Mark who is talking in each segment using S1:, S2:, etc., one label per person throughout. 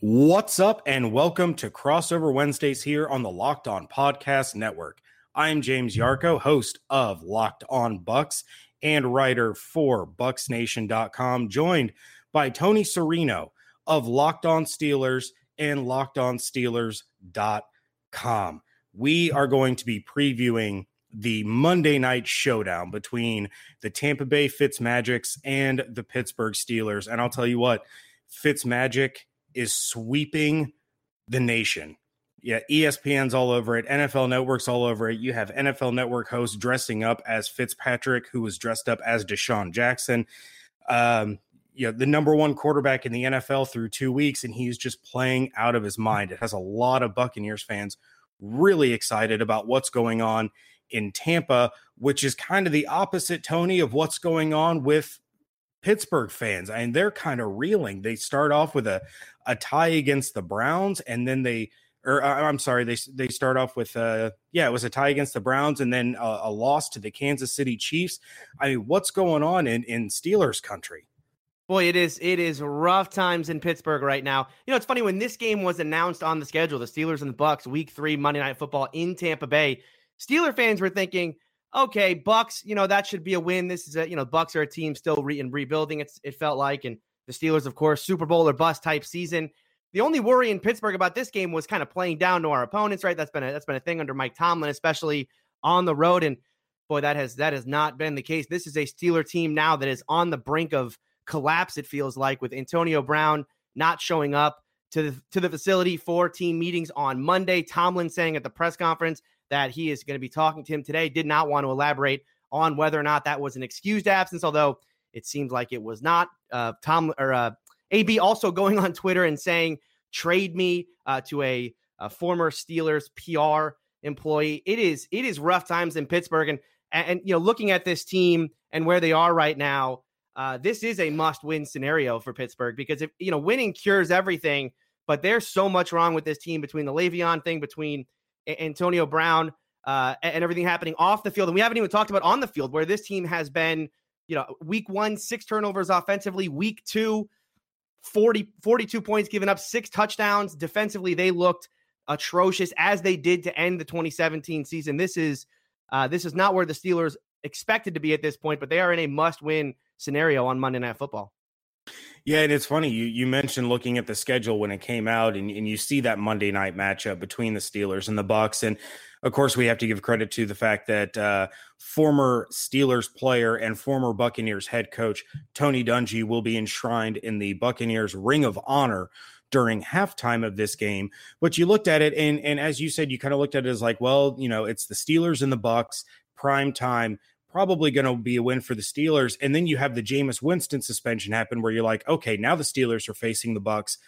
S1: What's up, and welcome to Crossover Wednesdays here on the Locked On Podcast Network. I'm James Yarcho, host of Locked On Bucs and writer for BucsNation.com, joined by Tony Serino of Locked On Steelers and LockedOnSteelers.com. We are going to be previewing the Monday night showdown between the Tampa Bay Fitzmagics and the Pittsburgh Steelers. And I'll tell you what, Fitzmagic is sweeping the nation. Yeah, ESPN's all over it. NFL Network's all over it. You have NFL Network hosts dressing up as Fitzpatrick, who was dressed up as DeSean Jackson. Um, you know, the number one quarterback in the NFL through two weeks, and he's just playing out of his mind. It has a lot of Buccaneers fans really excited about what's going on in Tampa, which is kind of the opposite, Tony, of what's going on with Pittsburgh fans. And they're kind of reeling. They start off with a a tie against the Browns, and then they or uh, I'm sorry, they they start off with uh yeah, it was a tie against the Browns, and then a, a loss to the Kansas City Chiefs. I mean, what's going on in in Steelers country?
S2: Boy, it is it is rough times in Pittsburgh right now. You know, it's funny when this game was announced on the schedule, the Steelers and the Bucs, Week Three Monday Night Football in Tampa Bay. Steeler fans were thinking, okay, Bucs, you know, that should be a win. This is a, you know, Bucs are a team still re- in rebuilding. It's it felt like, and the Steelers, of course, Super Bowl or bust type season. The only worry in Pittsburgh about this game was kind of playing down to our opponents, right? That's been a, that's been a thing under Mike Tomlin, especially on the road. And boy, that has that has not been the case. This is a Steeler team now that is on the brink of collapse. It feels like with Antonio Brown not showing up to the to the facility for team meetings on Monday. Tomlin saying at the press conference that he is going to be talking to him today. Did not want to elaborate on whether or not that was an excused absence, although it seems like it was not. Uh, Tom or uh, AB also going on Twitter and saying, "Trade me uh, to a, a, former Steelers PR employee." It is it is rough times in Pittsburgh, and and you know looking at this team and where they are right now, uh, this is a must-win scenario for Pittsburgh because if you know winning cures everything, but there's so much wrong with this team between the Le'Veon thing, between Antonio Brown, uh, and everything happening off the field. And we haven't even talked about on the field where this team has been, you know, week one, six turnovers offensively, week two, 40, 42 points given up, six touchdowns. Defensively, they looked atrocious as they did to end the 2017 season. This is uh, this is not where the Steelers expected to be at this point, but they are in a must-win scenario on Monday Night Football.
S1: Yeah, and it's funny you you mentioned looking at the schedule when it came out, and, and you see that Monday night matchup between the Steelers and the Bucs, and of course we have to give credit to the fact that uh, former Steelers player and former Buccaneers head coach Tony Dungy will be enshrined in the Buccaneers Ring of Honor during halftime of this game. But you looked at it, and and as you said, you kind of looked at it as like, well, you know, it's the Steelers and the Bucs prime time probably going to be a win for the Steelers. And then you have the Jameis Winston suspension happen where you're like, okay, now the Steelers are facing the Bucs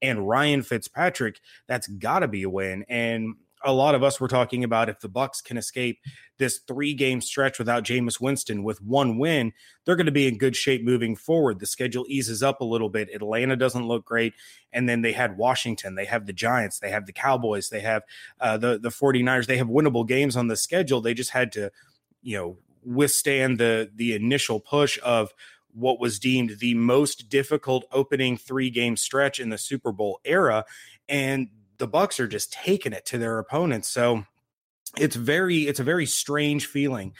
S1: and Ryan Fitzpatrick. That's got to be a win. And a lot of us were talking about if the Bucs can escape this three game stretch without Jameis Winston with one win, they're going to be in good shape moving forward. The schedule eases up a little bit. Atlanta doesn't look great. And then they had Washington, they have the Giants, they have the Cowboys, they have uh, the, the 49ers. They have winnable games on the schedule. They just had to, you know, withstand the the initial push of what was deemed the most difficult opening three game stretch in the Super Bowl era and the Bucs are just taking it to their opponents. So it's very it's a very strange feeling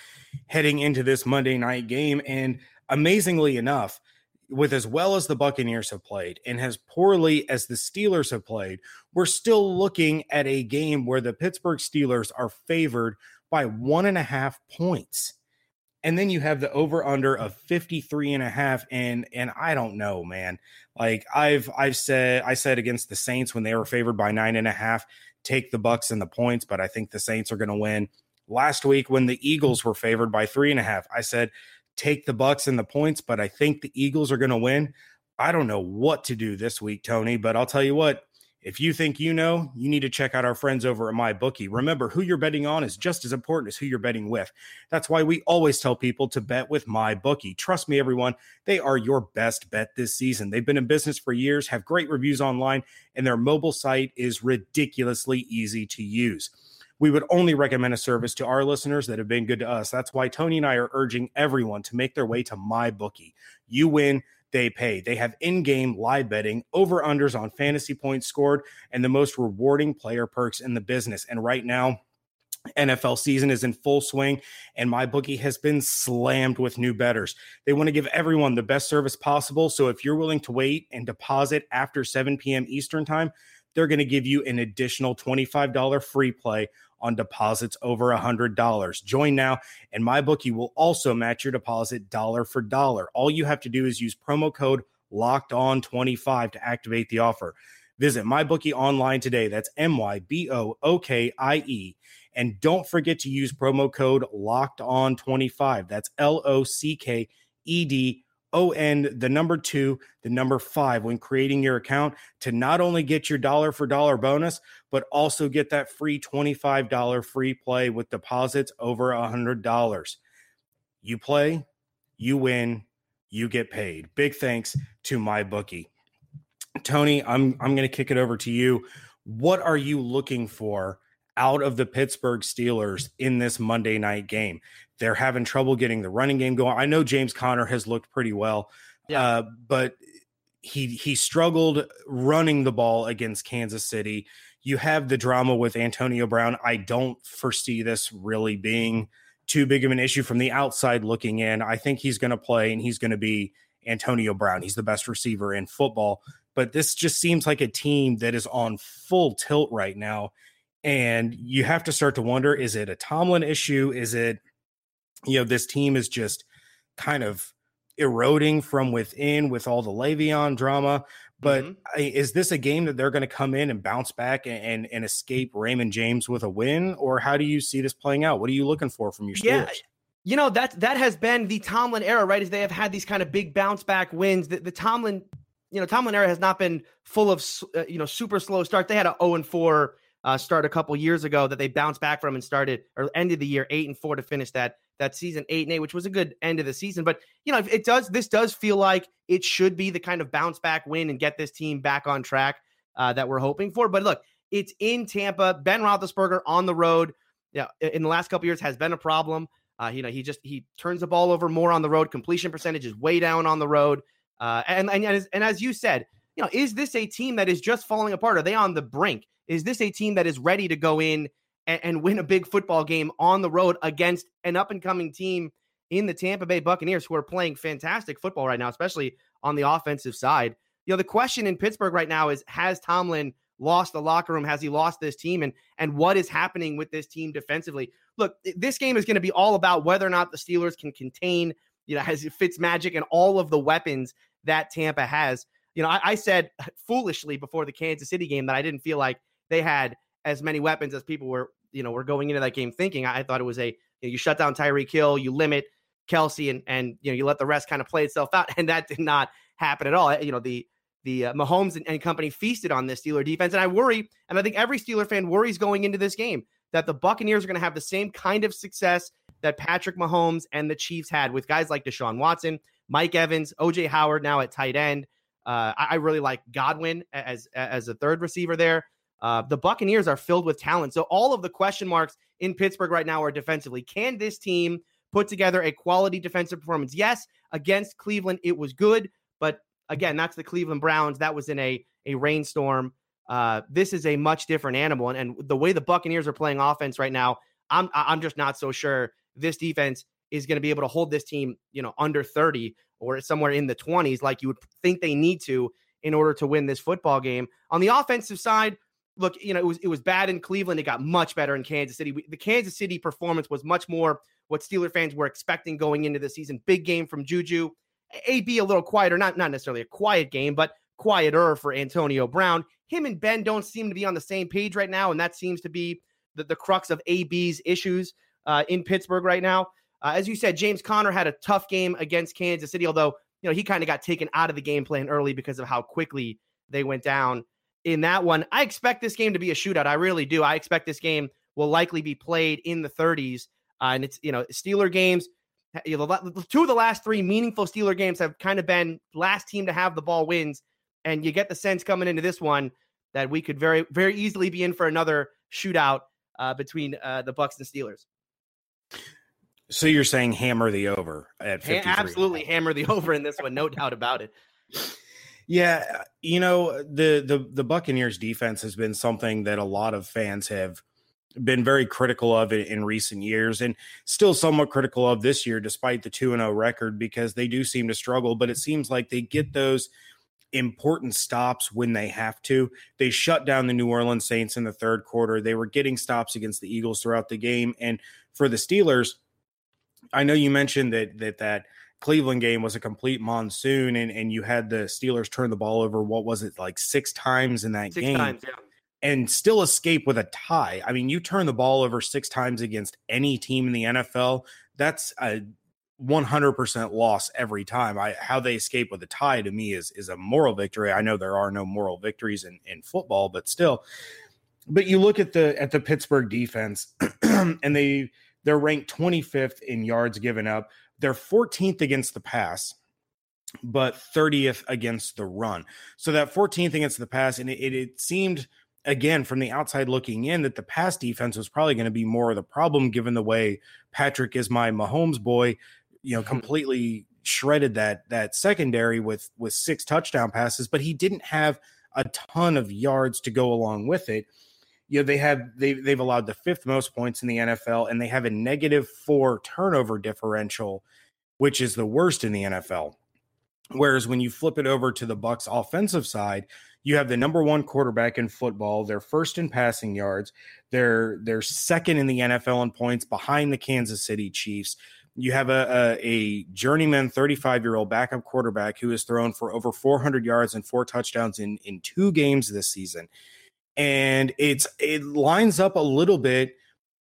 S1: heading into this Monday night game and amazingly enough with as well as the Buccaneers have played and as poorly as the Steelers have played, we're still looking at a game where the Pittsburgh Steelers are favored by one and a half points and then you have the over under of 53 and a half and and i don't know man. Like i've i've said i said against the saints when they were favored by nine and a half take the bucs and the points but i think the saints are going to win. Last week when the eagles were favored by three and a half i said take the bucs and the points but i think the eagles are going to win. I don't know what to do this week tony but i'll tell you what if you think you know, you need to check out our friends over at MyBookie. Remember, who you're betting on is just as important as who you're betting with. That's why we always tell people to bet with MyBookie. Trust me, everyone, they are your best bet this season. They've been in business for years, have great reviews online, and their mobile site is ridiculously easy to use. We would only recommend a service to our listeners that have been good to us. That's why Tony and I are urging everyone to make their way to MyBookie. You win they pay. They have in game live betting, over unders on fantasy points scored, and the most rewarding player perks in the business. And right now, NFL season is in full swing, and MyBookie has been slammed with new betters. They want to give everyone the best service possible. So if you're willing to wait and deposit after 7 p.m. Eastern time, they're going to give you an additional $25 free play on deposits over $100. Join now, and MyBookie will also match your deposit dollar for dollar. All you have to do is use promo code locked on 25 to activate the offer. Visit MyBookie online today. That's M Y B O O K I E and don't forget to use promo code locked on 25. That's L O C K E D Oh, o N, the number two, the number five when creating your account to not only get your dollar for dollar bonus, but also get that free $25 free play with deposits over $100. You play, you win, you get paid. Big thanks to MyBookie. Tony, I'm I'm going to kick it over to you. What are you looking for out of the Pittsburgh Steelers in this Monday night game. They're having trouble getting the running game going. I know James Conner has looked pretty well, yeah. uh, but he he struggled running the ball against Kansas City. You have the drama with Antonio Brown. I don't foresee this really being too big of an issue from the outside looking in. I think he's going to play and he's going to be Antonio Brown. He's the best receiver in football. But this just seems like a team that is on full tilt right now and you have to start to wonder is it a Tomlin issue? Is it, you know, this team is just kind of eroding from within with all the Le'Veon drama? But mm-hmm. is this a game that they're going to come in and bounce back and, and, and escape Raymond James with a win, or how do you see this playing out? What are you looking for from your Steelers? Yeah,
S2: you know that that has been the Tomlin era, right? As they have had these kind of big bounce back wins. The, the Tomlin, you know, Tomlin era has not been full of uh, you know super slow start. They had a zero oh and four uh, start a couple years ago that they bounced back from and started or ended the year eight and four to finish that that season eight and eight, which was a good end of the season. But you know, it does this does feel like it should be the kind of bounce back win and get this team back on track uh, that we're hoping for. But look, it's in Tampa. Ben Roethlisberger on the road. Yeah, in the last couple years has been a problem. Uh, you know, he just he turns the ball over more on the road. Completion percentage is way down on the road. Uh, and and and as, and as you said, you know, is this a team that is just falling apart? Are they on the brink? Is this a team that is ready to go in and, and win a big football game on the road against an up and coming team in the Tampa Bay Buccaneers who are playing fantastic football right now, especially on the offensive side? You know, the question in Pittsburgh right now is has Tomlin lost the locker room? Has he lost this team? And and what is happening with this team defensively? Look, this game is going to be all about whether or not the Steelers can contain, you know, has Fitz Magic and all of the weapons that Tampa has. You know, I, I said foolishly before the Kansas City game that I didn't feel like they had as many weapons as people were, you know, were going into that game thinking. I, thought it was a you, know, you shut down Tyreek Hill, you limit Kelce, and and you know you let the rest kind of play itself out, and that did not happen at all. You know the the uh, Mahomes and, and company feasted on this Steeler defense, and I worry, and I think every Steeler fan worries going into this game that the Buccaneers are going to have the same kind of success that Patrick Mahomes and the Chiefs had with guys like Deshaun Watson, Mike Evans, OJ Howard now at tight end. Uh, I, I, really like Godwin as as a third receiver there. Uh, the Buccaneers are filled with talent. So all of the question marks in Pittsburgh right now are defensively. Can this team put together a quality defensive performance? Yes, against Cleveland, it was good, but again, that's the Cleveland Browns. That was in a a rainstorm. Uh, this is a much different animal, and, and the way the Buccaneers are playing offense right now, I'm I'm just not so sure this defense is going to be able to hold this team, you know, under 30 or somewhere in the 20s, like you would think they need to in order to win this football game. On the offensive side, look, you know, it was it was bad in Cleveland. It got much better in Kansas City. We, the Kansas City performance was much more what Steeler fans were expecting going into the season. Big game from Juju. AB a little quieter, not not necessarily a quiet game, but quieter for Antonio Brown. Him and Ben don't seem to be on the same page right now, and that seems to be the, the crux of AB's issues uh, in Pittsburgh right now. Uh, as you said, James Conner had a tough game against Kansas City, although you know he kind of got taken out of the game plan early because of how quickly they went down in that one. I expect this game to be a shootout. I really do. I expect this game will likely be played in the 30s. Uh, and it's, you know, Steeler games, you know, two of the last three meaningful Steeler games have kind of been last team to have the ball wins. And you get the sense coming into this one that we could very, very easily be in for another shootout uh, between uh, the Bucs and Steelers.
S1: So you're saying hammer the over at 53.
S2: absolutely hammer the over in this one, no doubt about it.
S1: Yeah, uh, you know uh, the the the Buccaneers defense has been something that a lot of fans have been very critical of it in recent years and still somewhat critical of this year despite the 2 and 0 record because they do seem to struggle but it seems like they get those important stops when they have to. They shut down the New Orleans Saints in the third quarter. They were getting stops against the Eagles throughout the game and for the Steelers I know you mentioned that that that Cleveland game was a complete monsoon and and you had the Steelers turn the ball over what was it like 6 times in that
S2: six
S1: game.
S2: Times, yeah
S1: and still escape with a tie. I mean, you turn the ball over six times against any team in the NFL, that's a 100% loss every time. I how they escape with a tie to me is is a moral victory. I know there are no moral victories in in football, but still. But you look at the at the Pittsburgh defense and they they're ranked 25th in yards given up. They're 14th against the pass but 30th against the run. So that 14th against the pass, and it, it, seemed again from the outside looking in that the pass defense was probably going to be more of the problem given the way Patrick is my Mahomes boy, you know, completely shredded that that secondary with with six touchdown passes, but he didn't have a ton of yards to go along with it. You know, they have they they've allowed the fifth most points in the NFL and they have a negative 4 turnover differential, which is the worst in the NFL. Whereas when you flip it over to the Bucs offensive side, you have the number one quarterback in football. They're first in passing yards. They're they're second in the NFL in points behind the Kansas City Chiefs. You have a, a, a journeyman 35 year old backup quarterback who has thrown for over 400 yards and four touchdowns in in two games this season, and it's it lines up a little bit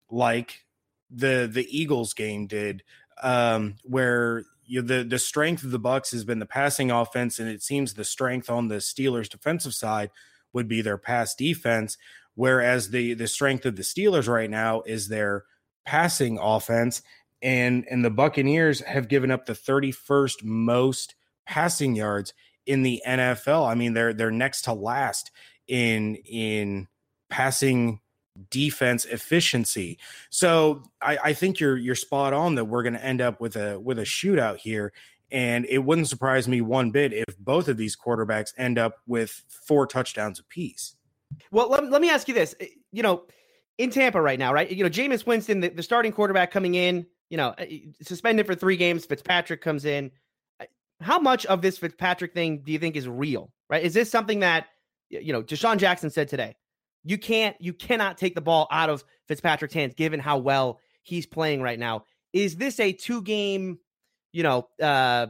S1: like the the Eagles game did, um, where you know, the the strength of the Bucs has been the passing offense, and it seems the strength on the Steelers' defensive side would be their pass defense, whereas the the strength of the Steelers right now is their passing offense, and and the Buccaneers have given up the 31st most passing yards in the NFL. I mean, they're they're next to last in in passing defense efficiency. So I, I think you're you're spot on that we're going to end up with a with a shootout here. And it wouldn't surprise me one bit if both of these quarterbacks end up with four touchdowns apiece.
S2: Well, let, let me ask you this. You know, in Tampa right now, right? You know, Jameis Winston, the, the starting quarterback coming in, you know, eh, suspended for three games. Fitzpatrick comes in. Eh, how much of this Fitzpatrick thing do you think is real, right? Is this something that, you know, DeSean Jackson said today? You can't, you cannot take the ball out of Fitzpatrick's hands given how well he's playing right now. Is this a two game, you know, uh,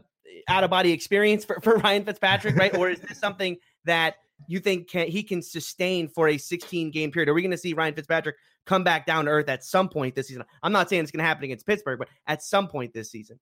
S2: out of body experience for, for Ryan Fitzpatrick, right? or is this something that you think can, he can sustain for a 16 game period? Are we going to see Ryan Fitzpatrick come back down to earth at some point this season? I'm not saying it's going to happen against Pittsburgh, but at some point this season.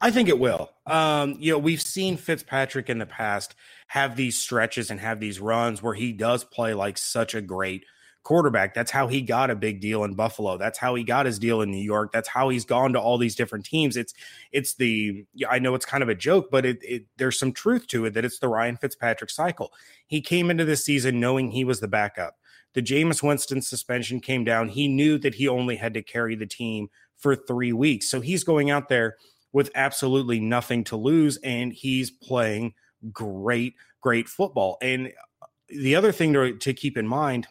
S1: I think it will. Um, you know, we've seen Fitzpatrick in the past have these stretches and have these runs where he does play like such a great quarterback. That's how he got a big deal in Buffalo. That's how he got his deal in New York. That's how he's gone to all these different teams. It's it's the I know it's kind of a joke, but it, it there's some truth to it that it's the Ryan Fitzpatrick cycle. He came into this season knowing he was the backup. The Jameis Winston suspension came down. He knew that he only had to carry the team for three weeks. So he's going out there with absolutely nothing to lose, and he's playing great, great football. And uh, the other thing to, to keep in mind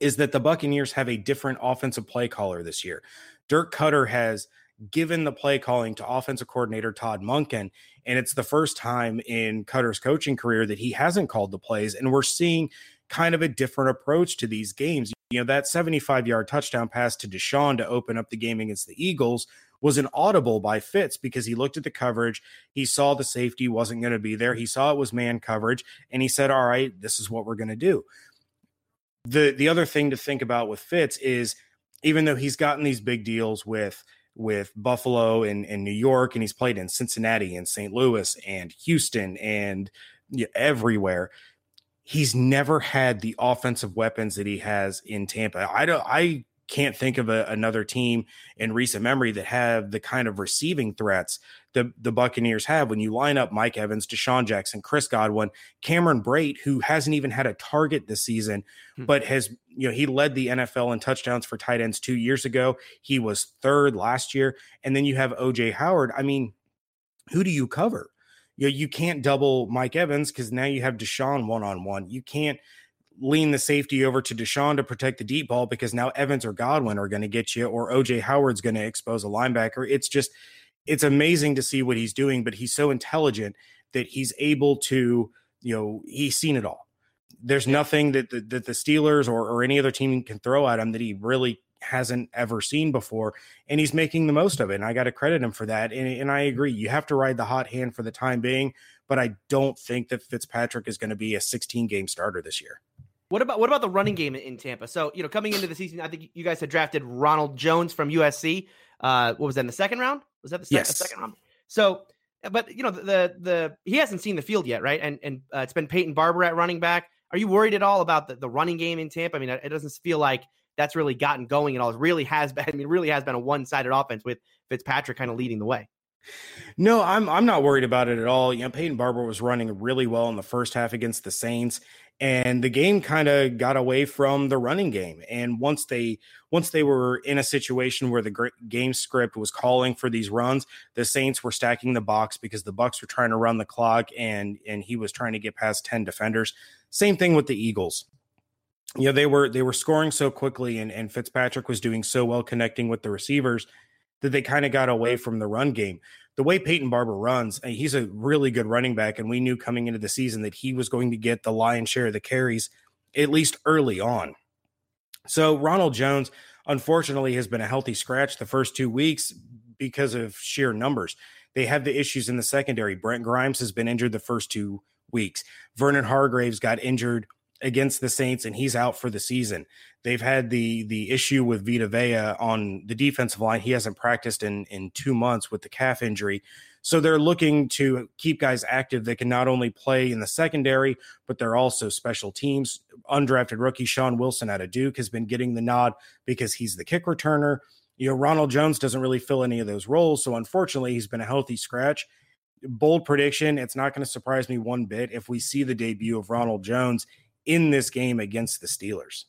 S1: is that the Buccaneers have a different offensive play caller this year. Dirk Koetter has given the play calling to offensive coordinator Todd Monken. And it's the first time in Koetter's coaching career that he hasn't called the plays. And we're seeing kind of a different approach to these games. You know, that 75 yard touchdown pass to DeSean to open up the game against the Eagles was an audible by Fitz because he looked at the coverage. He saw the safety wasn't going to be there. He saw it was man coverage and he said, All right, this is what we're going to do. The the other thing to think about with Fitz is even though he's gotten these big deals with with Buffalo and, and New York, and he's played in Cincinnati and St. Louis and Houston and everywhere. He's never had the offensive weapons that he has in Tampa. I don't I can't think of a, another team in recent memory that have the kind of receiving threats the the Buccaneers have when you line up Mike Evans, DeSean Jackson, Chris Godwin, Cameron Brate, who hasn't even had a target this season, hmm. but has you know he led the NFL in touchdowns for tight ends two years ago. He was third last year, and then you have OJ Howard. I mean, who do you cover? You know, you can't double Mike Evans because now you have DeSean one on one. You can't lean the safety over to DeSean to protect the deep ball because now Evans or Godwin are going to get you, or OJ Howard's going to expose a linebacker. It's just, it's amazing to see what he's doing, but he's so intelligent that he's able to, you know, he's seen it all. There's nothing that the, that the Steelers or, or any other team can throw at him that he really hasn't ever seen before, and he's making the most of it. And I got to credit him for that. And, and I agree, you have to ride the hot hand for the time being, but I don't think that Fitzpatrick is going to be a 16 game starter this year.
S2: What about what about the running game in Tampa? So you know, coming into the season, I think you guys had drafted Ronald Jones from USC. Uh, what was that in the second round? Was that the,
S1: yes.
S2: second round? So, but you know, the the he hasn't seen the field yet, right? And and uh, it's been Peyton Barber at running back. Are you worried at all about the, the running game in Tampa? I mean, it doesn't feel like that's really gotten going at all. It really has been. I mean, really has been a one sided offense with Fitzpatrick kind of leading the way.
S1: No, I'm I'm not worried about it at all. You know, Peyton Barber was running really well in the first half against the Saints, and the game kind of got away from the running game. And once they once they were in a situation where the game script was calling for these runs, the Saints were stacking the box because the bucs were trying to run the clock, and and he was trying to get past ten defenders. Same thing with the Eagles you know they were they were scoring so quickly and, and Fitzpatrick was doing so well connecting with the receivers that they kind of got away from the run game. The way Peyton Barber runs, eh, he's a really good running back, and we knew coming into the season that he was going to get the lion's share of the carries, at least early on. So Ronald Jones, unfortunately, has been a healthy scratch the first two weeks because of sheer numbers. They have the issues in the secondary. Brent Grimes has been injured the first two weeks. Vernon Hargreaves got injured against the Saints and he's out for the season. They've had the the issue with Vita Vea on the defensive line. He hasn't practiced in in 2 months with the calf injury. So they're looking to keep guys active that can not only play in the secondary, but they're also special teams. Undrafted rookie Shaun Wilson out of Duke has been getting the nod because he's the kick returner. You know, Ronald Jones doesn't really fill any of those roles. So unfortunately, he's been a healthy scratch. Bold prediction. It's not going to surprise me one bit if we see the debut of Ronald Jones in this game against the Steelers.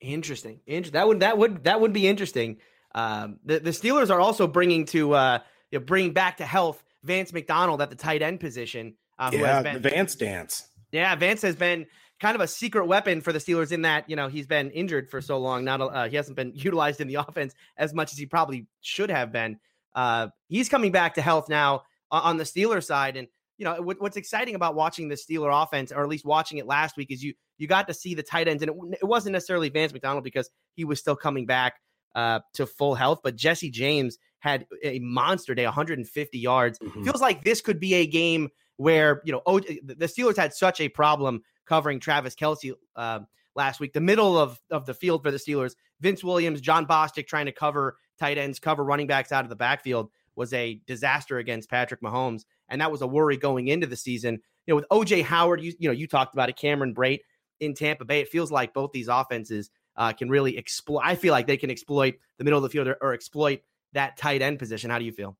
S2: Interesting. Inter- that would that would that would be interesting. Um, the the Steelers are also bringing to uh, you know, bringing back to health Vance McDonald at the tight end position.
S1: Uh, who yeah, has been, Vance dance.
S2: Yeah, Vance has been kind of a secret weapon for the Steelers in that you know he's been injured for so long. Not uh, he hasn't been utilized in the offense as much as he probably should have been. Uh, he's coming back to health now on the Steelers side, and you know what, what's exciting about watching the Steeler offense, or at least watching it last week, is you you got to see the tight ends, and it, it wasn't necessarily Vance McDonald because he was still coming back uh, to full health, but Jesse James had a monster day, 150 yards. Mm-hmm. Feels like this could be a game where you know o- the Steelers had such a problem covering Travis Kelce. uh, last week. The middle of of the field for the Steelers, Vince Williams, Jon Bostic trying to cover tight ends, cover running backs out of the backfield was a disaster against Patrick Mahomes and that was a worry going into the season. You know, with OJ Howard, you you know, you talked about it, Cameron Brate in Tampa Bay. It feels like both these offenses uh, can really exploit. I feel like they can exploit the middle of the field or, or exploit that tight end position. How do you feel?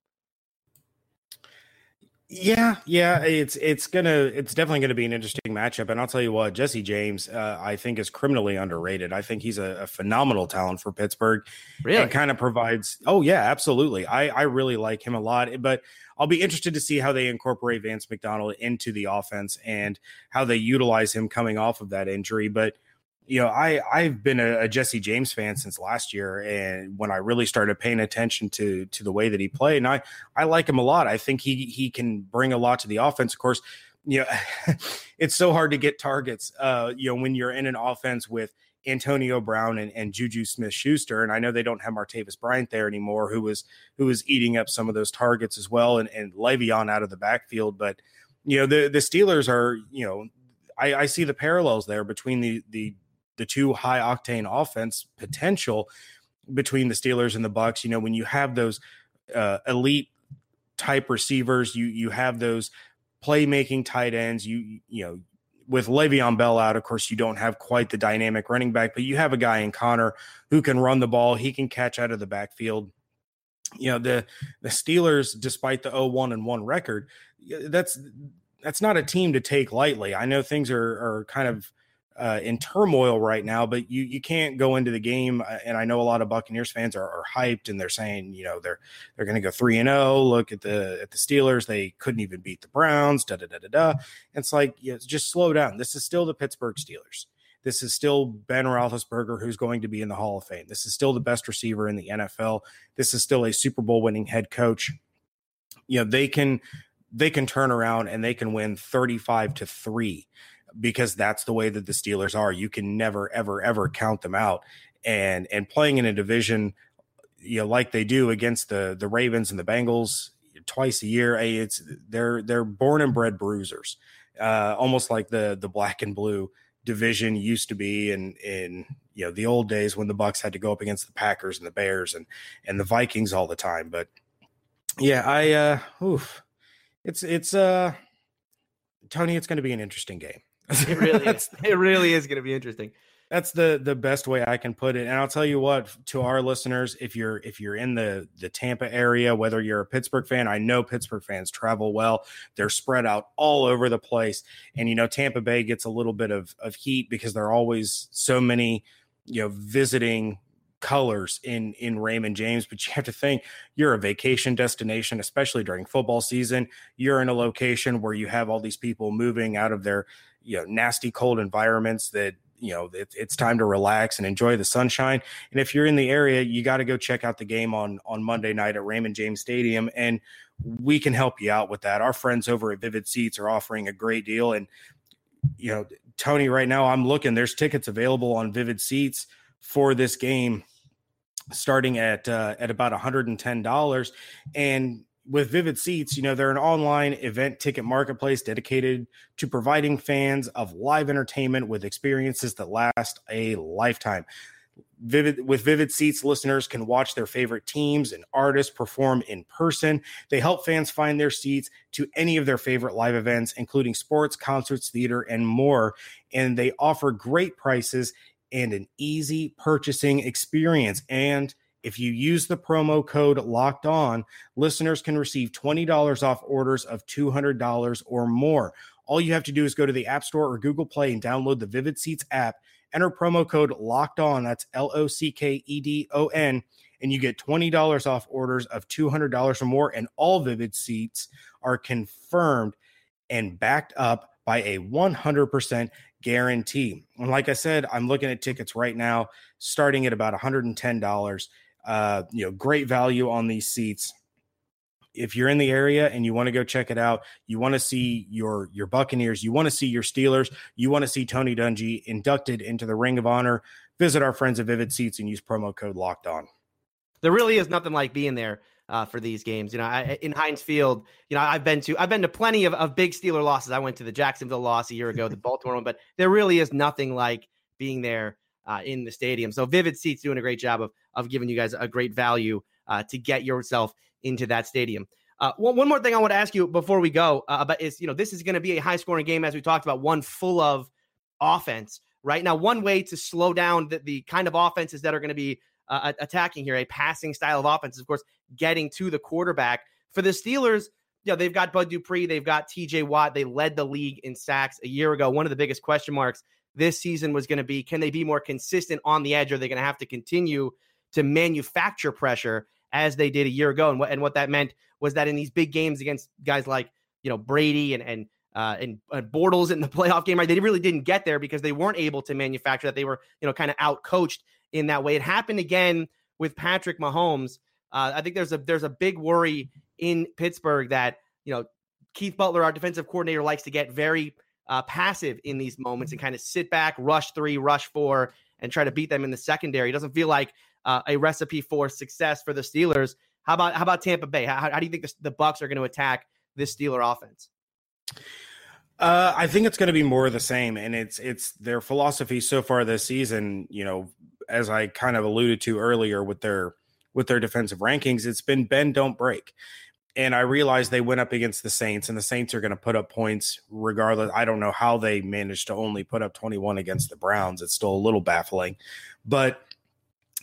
S1: Yeah, yeah, it's it's gonna it's definitely gonna be an interesting matchup, and I'll tell you what, Jesse James, uh, I think is criminally underrated. I think he's a, a phenomenal talent for Pittsburgh.
S2: Really,
S1: and kind of provides. Oh yeah, absolutely. I I really like him a lot, but I'll be interested to see how they incorporate Vance McDonald into the offense and how they utilize him coming off of that injury. But you know, I I've been a, a, Jesse James fan since last year, and when I really started paying attention to to the way that he played, and I I like him a lot. I think he he can bring a lot to the offense. Of course, you know, it's so hard to get targets. Uh, you know, when you're in an offense with Antonio Brown and, and Juju Smith Schuster, and I know they don't have Martavis Bryant there anymore, who was who was eating up some of those targets as well, and and Le'Veon out of the backfield, but. You know the the Steelers are you know I, I see the parallels there between the the the two high octane offense potential between the Steelers and the Bucs. You know, when you have those uh, elite type receivers, you you have those playmaking tight ends. You you know, with Le'Veon Bell out, of course, you don't have quite the dynamic running back, but you have a guy in Conner who can run the ball. He can catch out of the backfield. You know, the the Steelers, despite the 0-1 and 1 record, that's that's not a team to take lightly. I know things are are kind of uh, in turmoil right now, but you you can't go into the game. Uh, and I know a lot of Buccaneers fans are, are hyped and they're saying, you know, they're they're going to go three and zero. Oh, look at the at the Steelers; they couldn't even beat the Browns. Da da da da da. It's like, yeah, just slow down. This is still the Pittsburgh Steelers. This is still Ben Roethlisberger, who's going to be in the Hall of Fame. This is still the best receiver in the NFL. This is still a Super Bowl winning head coach. You know, they can they can turn around and they can win 35 to 3 because that's the way that the Steelers are. You can never ever ever count them out. And and playing in a division you know like they do against the the Ravens and the Bengals twice a year, it's they're they're born and bred bruisers. Uh, almost like the the black and blue division used to be in in you know the old days when the Bucs had to go up against the Packers and the Bears and and the Vikings all the time. But yeah, I uh oof it's it's uh Tony, it's going to be an interesting game.
S2: it really is. It really is going to be interesting.
S1: That's the the best way I can put it. And I'll tell you what, to our listeners, if you're if you're in the the Tampa area, whether you're a Pittsburgh fan, I know Pittsburgh fans travel well. They're spread out all over the place. And you know, Tampa Bay gets a little bit of of heat because there are always so many, you know, visiting colors in in Raymond James, but you have to think you're a vacation destination, especially during football season. You're in a location where you have all these people moving out of their you know nasty cold environments that you know it, it's time to relax and enjoy the sunshine. And if you're in the area, you got to go check out the game on on Monday night at Raymond James Stadium, and we can help you out with that. Our friends over at Vivid Seats are offering a great deal, and you know Tony, right now I'm looking. There's tickets available on Vivid Seats for this game starting at uh, at about $110 and with Vivid Seats, you know, they're an online event ticket marketplace dedicated to providing fans of live entertainment with experiences that last a lifetime. Vivid with Vivid Seats, listeners can watch their favorite teams and artists perform in person. They help fans find their seats to any of their favorite live events, including sports, concerts, theater, and more. And they offer great prices and an easy purchasing experience. And if you use the promo code locked on, listeners can receive $20 off orders of $200 or more. All you have to do is go to the App Store or Google Play and download the Vivid Seats app. Enter promo code locked on. That's L O C K E D O N. And you get $20 off orders of $200 or more. And all Vivid Seats are confirmed and backed up by a 100% guarantee. And like I said, I'm looking at tickets right now, starting at about $110. Uh, you know, great value on these seats. If you're in the area and you want to go check it out, you want to see your your Buccaneers, you want to see your Steelers, you want to see Tony Dungy inducted into the Ring of Honor, visit our friends at Vivid Seats and use promo code Locked On.
S2: There really is nothing like being there uh, for these games. You know, I, in Heinz Field, you know, I've been to I've been to plenty of, of big Steeler losses. I went to the Jacksonville loss a year ago, the Baltimore one, but there really is nothing like being there uh, in the stadium. So Vivid Seats doing a great job of of giving you guys a great value uh, to get yourself into that stadium. Uh, one, one more thing I want to ask you before we go uh, about is you know this is going to be a high scoring game as we talked about, one full of offense. Right now, one way to slow down the, the kind of offenses that are going to be uh, attacking here, a passing style of offense, of course, getting to the quarterback. For the Steelers, you know, they've got Bud Dupree, they've got TJ Watt. They led the league in sacks a year ago. One of the biggest question marks this season was going to be can they be more consistent on the edge? Or are they going to have to continue to manufacture pressure as they did a year ago? And what, and what that meant was that in these big games against guys like, you know, Brady and, and, uh, and uh, Bortles in the playoff game, right? They really didn't get there because they weren't able to manufacture that. They were, you know, kind of out coached in that way. It happened again with Patrick Mahomes. Uh, I think there's a there's a big worry in Pittsburgh that you know Keith Butler, our defensive coordinator, likes to get very uh, passive in these moments and kind of sit back, rush three, rush four, and try to beat them in the secondary. It doesn't feel like uh, a recipe for success for the Steelers. How about how about Tampa Bay? How, how do you think the, the Bucs are going to attack this Steeler offense?
S1: Uh, I think it's going to be more of the same, and it's it's their philosophy so far this season. You know, as I kind of alluded to earlier with their with their defensive rankings, it's been bend don't break, and I realized they went up against the Saints, and the Saints are going to put up points regardless. I don't know how they managed to only put up 21 against the Browns. It's still a little baffling, but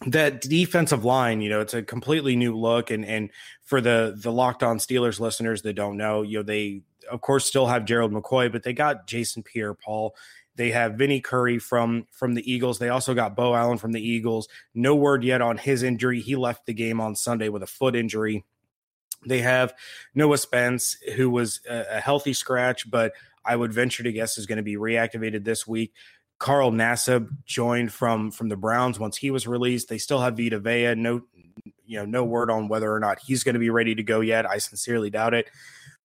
S1: that defensive line, you know, it's a completely new look. And and for the the locked on Steelers listeners that don't know, you know, they of course still have Gerald McCoy, but they got Jason Pierre Paul. They have Vinny Curry from from the Eagles. They also got Beau Allen from the Eagles. No word yet on his injury. He left the game on Sunday with a foot injury. They have Noah Spence, who was a, a healthy scratch, but I would venture to guess is going to be reactivated this week. Carl Nassib joined from from the Browns once he was released. They still have Vita Vea. No, you know, no word on whether or not he's going to be ready to go yet. I sincerely doubt it.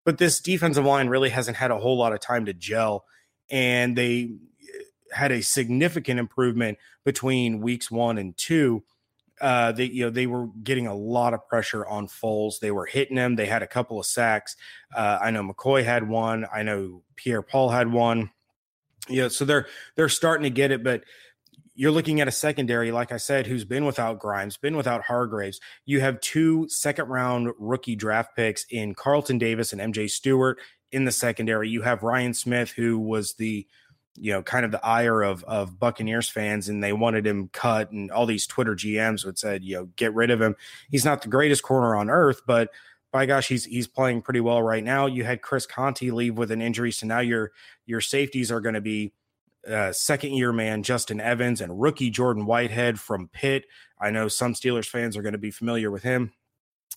S1: But this defensive line really hasn't had a whole lot of time to gel, and they uh, had a significant improvement between weeks one and two. Uh, they you know they were getting a lot of pressure on Foles. They were hitting him. They had a couple of sacks. Uh, I know McCoy had one. I know Pierre Paul had one you know, so they're they're starting to get it, but you're looking at a secondary, like I said, who's been without Grimes, been without Hargreaves. You have two second round rookie draft picks in Carlton Davis and MJ Stewart in the secondary. You have Ryan Smith, who was the you know, kind of the ire of of Buccaneers fans, and they wanted him cut, and all these Twitter GMs would said, you know, get rid of him. He's not the greatest corner on earth, but by gosh, he's he's playing pretty well right now. You had Chris Conte leave with an injury, so now your your safeties are going to be uh, second year man Justin Evans and rookie Jordan Whitehead from Pitt. I know some Steelers fans are going to be familiar with him,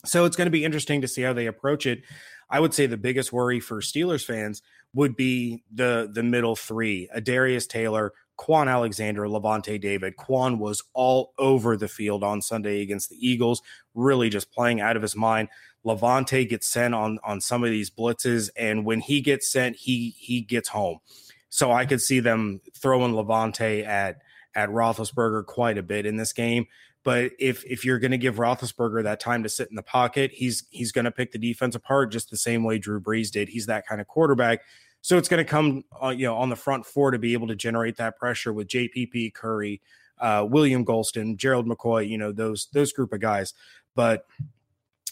S1: so it's going to be interesting to see how they approach it. I would say the biggest worry for Steelers fans would be the the middle three: Adarius Taylor, Kwon Alexander, Lavonte David. Quan was all over the field on Sunday against the Eagles, really just playing out of his mind. Lavonte gets sent on on some of these blitzes, and when he gets sent, he he gets home. So I could see them throwing Lavonte at at Roethlisberger quite a bit in this game. But if if you're going to give Roethlisberger that time to sit in the pocket, he's he's going to pick the defense apart just the same way Drew Brees did. He's that kind of quarterback. So it's going to come, uh, you know, on the front four to be able to generate that pressure with JPP, Curry, uh, William Gholston, Gerald McCoy, you know, those those group of guys. But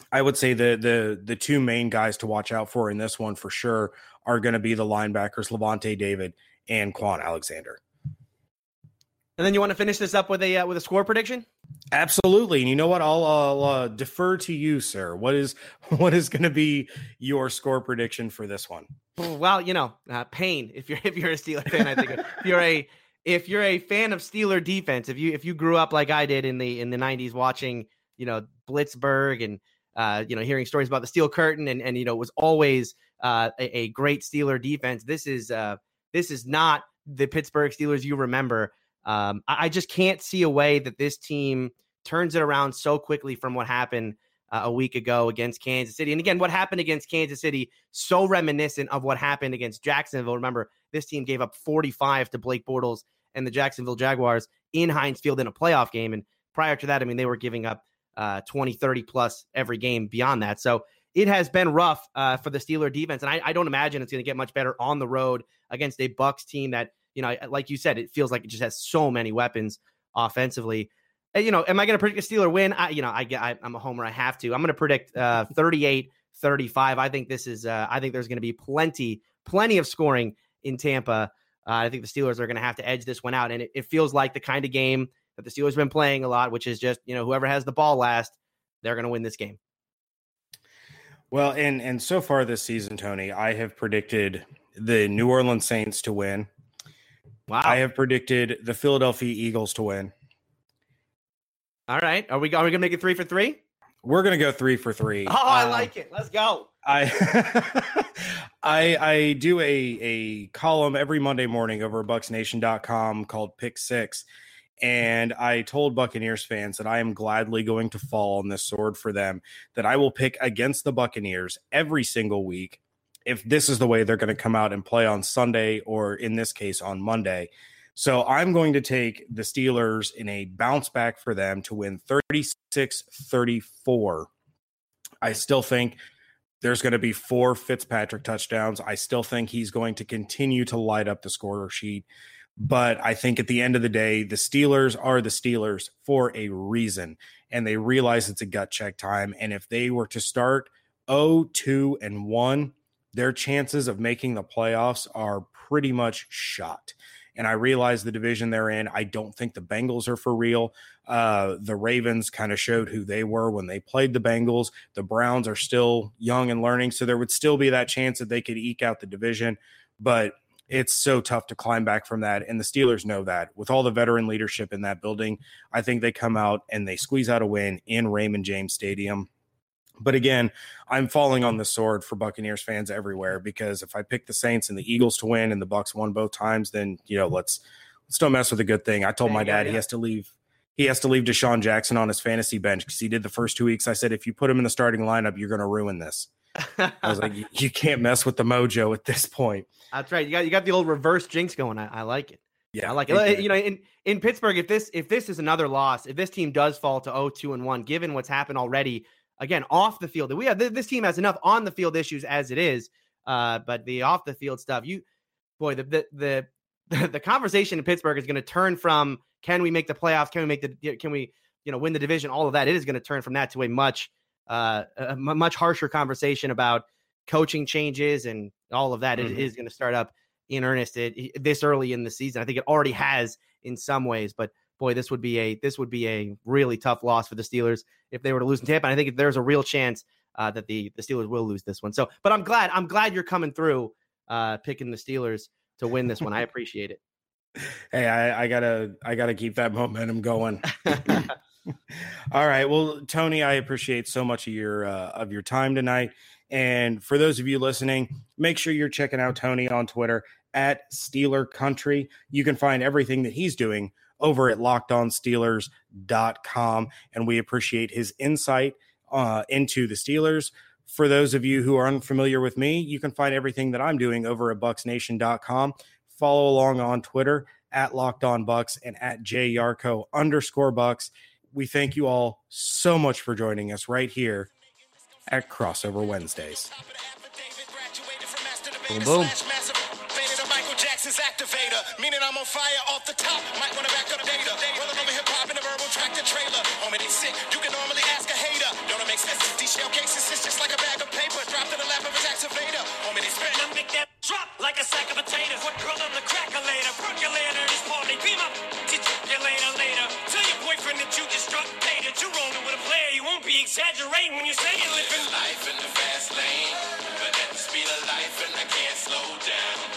S1: I would say the the the two main guys to watch out for in this one for sure are going to be the linebackers Lavonte David and Kwon Alexander.
S2: And then you want to finish this up with a uh, with a score prediction?
S1: Absolutely. And you know what? I'll, I'll uh, defer to you, sir. What is what is going to be your score prediction for this one?
S2: Well, you know, uh, pain. If you're if you're a Steeler fan, I think if you're a if you're a fan of Steeler defense, if you if you grew up like I did in the in the '90s, watching you know Blitzburgh and uh, you know, hearing stories about the steel curtain and and you know, it was always uh, a, a, great Steeler defense. This is uh, this is not the Pittsburgh Steelers you remember. Um, I, I, just can't see a way that this team turns it around so quickly from what happened uh, a week ago against Kansas City. And again, what happened against Kansas City so reminiscent of what happened against Jacksonville. Remember, this team gave up 45 to Blake Bortles and the Jacksonville Jaguars in Heinz Field in a playoff game. And prior to that, I mean, they were giving up uh, 20, 30 plus every game beyond that. So it has been rough uh, for the Steeler defense, and I, I don't imagine it's going to get much better on the road against a Bucs team that you know, like you said, it feels like it just has so many weapons offensively. You know, am I going to predict a Steeler win? I, you know, I get, I, am a homer. I have to. I'm going to predict uh, 38 35. I think this is, uh, I think there's going to be plenty, plenty of scoring in Tampa. Uh, I think the Steelers are going to have to edge this one out. And it, it feels like the kind of game that the Steelers have been playing a lot, which is just, you know, whoever has the ball last, they're going to win this game.
S1: Well, and and so far this season, Tony, I have predicted the New Orleans Saints to win. Wow. I have predicted the Philadelphia Eagles to win.
S2: All right. Are we are we gonna make it three for three?
S1: We're gonna go three for three.
S2: Oh, I uh, like it. Let's go.
S1: I I I do a a column every Monday morning over bucsnation.com called Pick Six. And I told Buccaneers fans that I am gladly going to fall on this sword for them, that I will pick against the Buccaneers every single week if this is the way they're going to come out and play on Sunday or in this case on Monday. So I'm going to take the Steelers in a bounce back for them to win 36 34. I still think there's going to be four Fitzpatrick touchdowns. I still think he's going to continue to light up the scorer sheet. But I think at the end of the day, the Steelers are the Steelers for a reason. And they realize it's a gut check time. And if they were to start 0-2 and 1, their chances of making the playoffs are pretty much shot. And I realize the division they're in. I don't think the Bengals are for real. Uh, the Ravens kind of showed who they were when they played the Bengals. The Browns are still young and learning, so there would still be that chance that they could eke out the division. But it's so tough to climb back from that. And the Steelers know that. With all the veteran leadership in that building, I think they come out and they squeeze out a win in Raymond James Stadium. But again, I'm falling on the sword for Buccaneers fans everywhere because if I pick the Saints and the Eagles to win and the Bucs won both times, then you know let's let's don't mess with a good thing. I told my dad he has to leave. He has to leave DeSean Jackson on his fantasy bench because he did the first two weeks. I said if you put him in the starting lineup, you're going to ruin this. I was like, you, you, can't mess with the mojo at this point.
S2: That's right. You got you got the old reverse jinx going. I, I like it. Yeah, I like it. You know, in, in Pittsburgh, if this if this is another loss, if this team does fall to 0-2 and 1, given what's happened already, again, off the field, we have this team has enough on the field issues as it is. Uh, but the off the field stuff, you boy, the the the, the conversation in Pittsburgh is going to turn from can we make the playoffs? Can we make the can we, you know, win the division? All of that. It is going to turn from that to a much uh, a much harsher conversation about coaching changes and all of that. Mm-hmm. It is going to start up in earnest it, this early in the season. I think it already has in some ways, but boy, this would be a this would be a really tough loss for the Steelers if they were to lose in Tampa. And I think there's a real chance uh, that the the Steelers will lose this one. So, but I'm glad I'm glad you're coming through uh, picking the Steelers to win this one. I appreciate it.
S1: Hey, I, I gotta I gotta keep that momentum going. All right. Well, Tony, I appreciate so much of your uh, of your time tonight. And for those of you listening, make sure you're checking out Tony on Twitter at Steeler Country. You can find everything that he's doing over at lockedonsteelers.com. And we appreciate his insight uh, into the Steelers. For those of you who are unfamiliar with me, you can find everything that I'm doing over at bucsnation.com. Follow along on Twitter at Locked On Bucs and at JYarcho underscore Bucs we thank you all so much for joining us right here at Crossover Wednesdays.
S2: Boom, boom.
S3: Jackson's activator, meaning I'm on fire off the top. Might wanna back up data. Rolling over hip hop in a verbal tractor trailer. Homie, they sick. You can normally ask a hater. Don't it make sense? These shell cases, it's just like a bag of paper dropped in the lap of his activator. Homie, they spit. I make that drop like a sack of potatoes. What girl on the cracker later? Percolator is party. Beam up. You later, later. Tell your boyfriend that you just dropped data. you're rolling with a player. You won't be exaggerating when you say you're
S4: living
S5: life in the fast lane. But at the speed of life, and I can't slow down.